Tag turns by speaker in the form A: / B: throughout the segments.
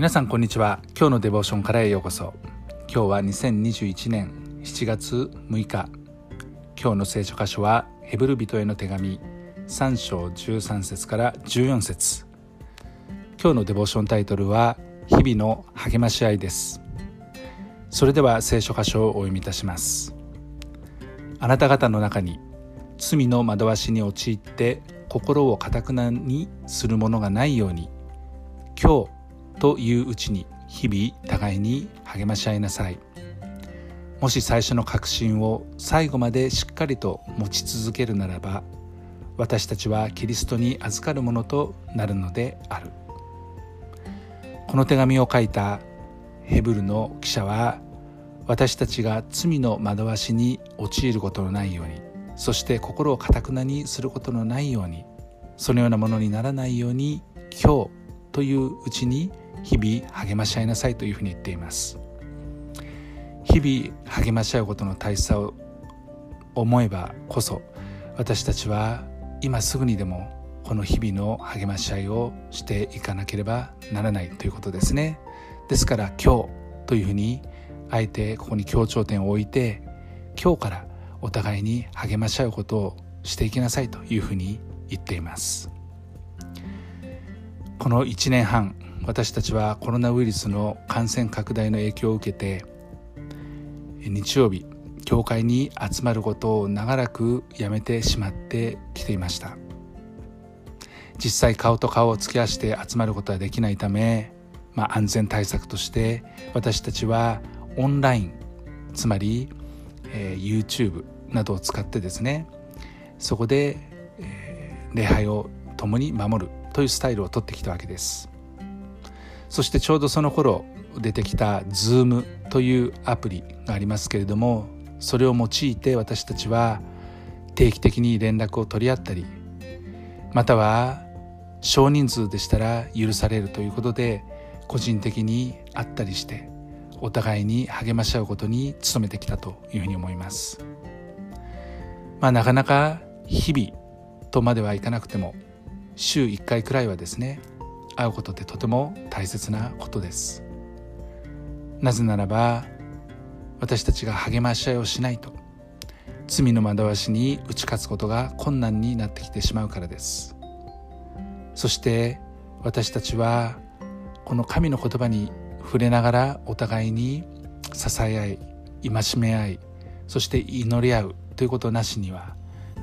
A: 皆さんこんにちは。今日のデボーションからへようこそ。今日は2021年7月6日。今日の聖書箇所はヘブル人への手紙3章13節から14節。今日のデボーションタイトルは日々の励まし合いです。それでは聖書箇所をお読みいたします。あなた方の中に罪の惑わしに陥って心をかたくなにするものがないように今日といううちに日々互いに励まし合いなさい。もし最初の確信を最後までしっかりと持ち続けるならば私たちはキリストに預かるものとなるのである。この手紙を書いたヘブルの記者は私たちが罪の惑わしに陥ることのないようにそして心をかたくなにすることのないようにそのようなものにならないように今日といううちに日々励まし合いなさいというふうに言っています。日々励まし合うことの大切さを思えばこそ私たちは今すぐにでもこの日々の励まし合いをしていかなければならないということですね。ですから今日というふうにあえてここに強調点を置いて今日からお互いに励まし合うことをしていきなさいというふうに言っています。この1年半私たちはコロナウイルスの感染拡大の影響を受けて日曜日教会に集まることを長らくやめてしまってきていました。実際顔と顔を突き合わせて集まることはできないため、まあ、安全対策として私たちはオンラインつまりえー、YouTube などを使ってですねそこで、えー、礼拝を共に守るというスタイルをとってきたわけです。そしてちょうどその頃出てきた Zoom というアプリがありますけれどもそれを用いて私たちは定期的に連絡を取り合ったりまたは少人数でしたら許されるということで個人的に会ったりしてお互いに励まし合うことに努めてきたというふうに思います。まあなかなか日々とまではいかなくても週1回くらいはですね会うことってとても大切なことです。なぜならば私たちが励まし合いをしないと罪の惑わしに打ち勝つことが困難になってきてしまうからです。そして私たちはこの神の言葉に触れながらお互いに支え合い戒め合いそして祈り合うということなしには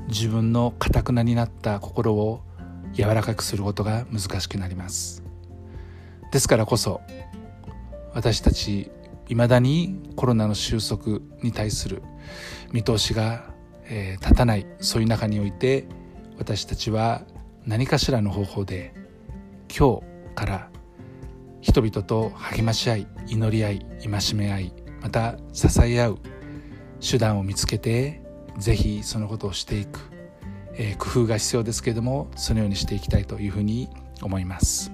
A: 自分のかたくなになった心を柔らかくすることが難しくなります。ですからこそ私たちいまだにコロナの収束に対する見通しが、えー、立たないそういう中において私たちは何かしらの方法で今日から人々と励まし合い祈り合い戒め合いまた支え合う手段を見つけてぜひそのことをしていく、えー、工夫が必要ですけれどもそのようにしていきたいというふうに思います。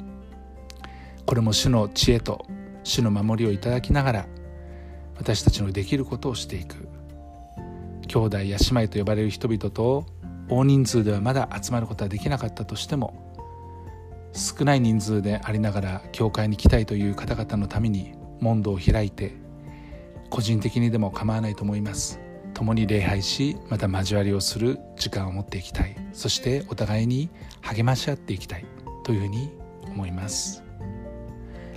A: これも主の知恵と主の守りをいただきながら私たちのできることをしていく。兄弟や姉妹と呼ばれる人々と大人数ではまだ集まることはできなかったとしても少ない人数でありながら教会に来たいという方々のために門戸を開いて個人的にでも構わないと思います。共に礼拝しまた交わりをする時間を持っていきたい。そしてお互いに励まし合っていきたい。というふうに思います。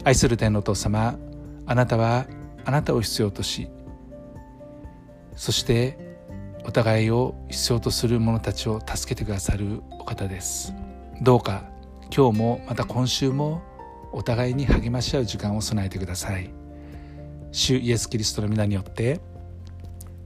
A: 愛する天のお父様あなたはあなたを必要としそしてお互いを必要とする者たちを助けてくださるお方です。どうか今日もまた今週もお互いに励まし合う時間を備えてください。主イエス・キリストの皆によって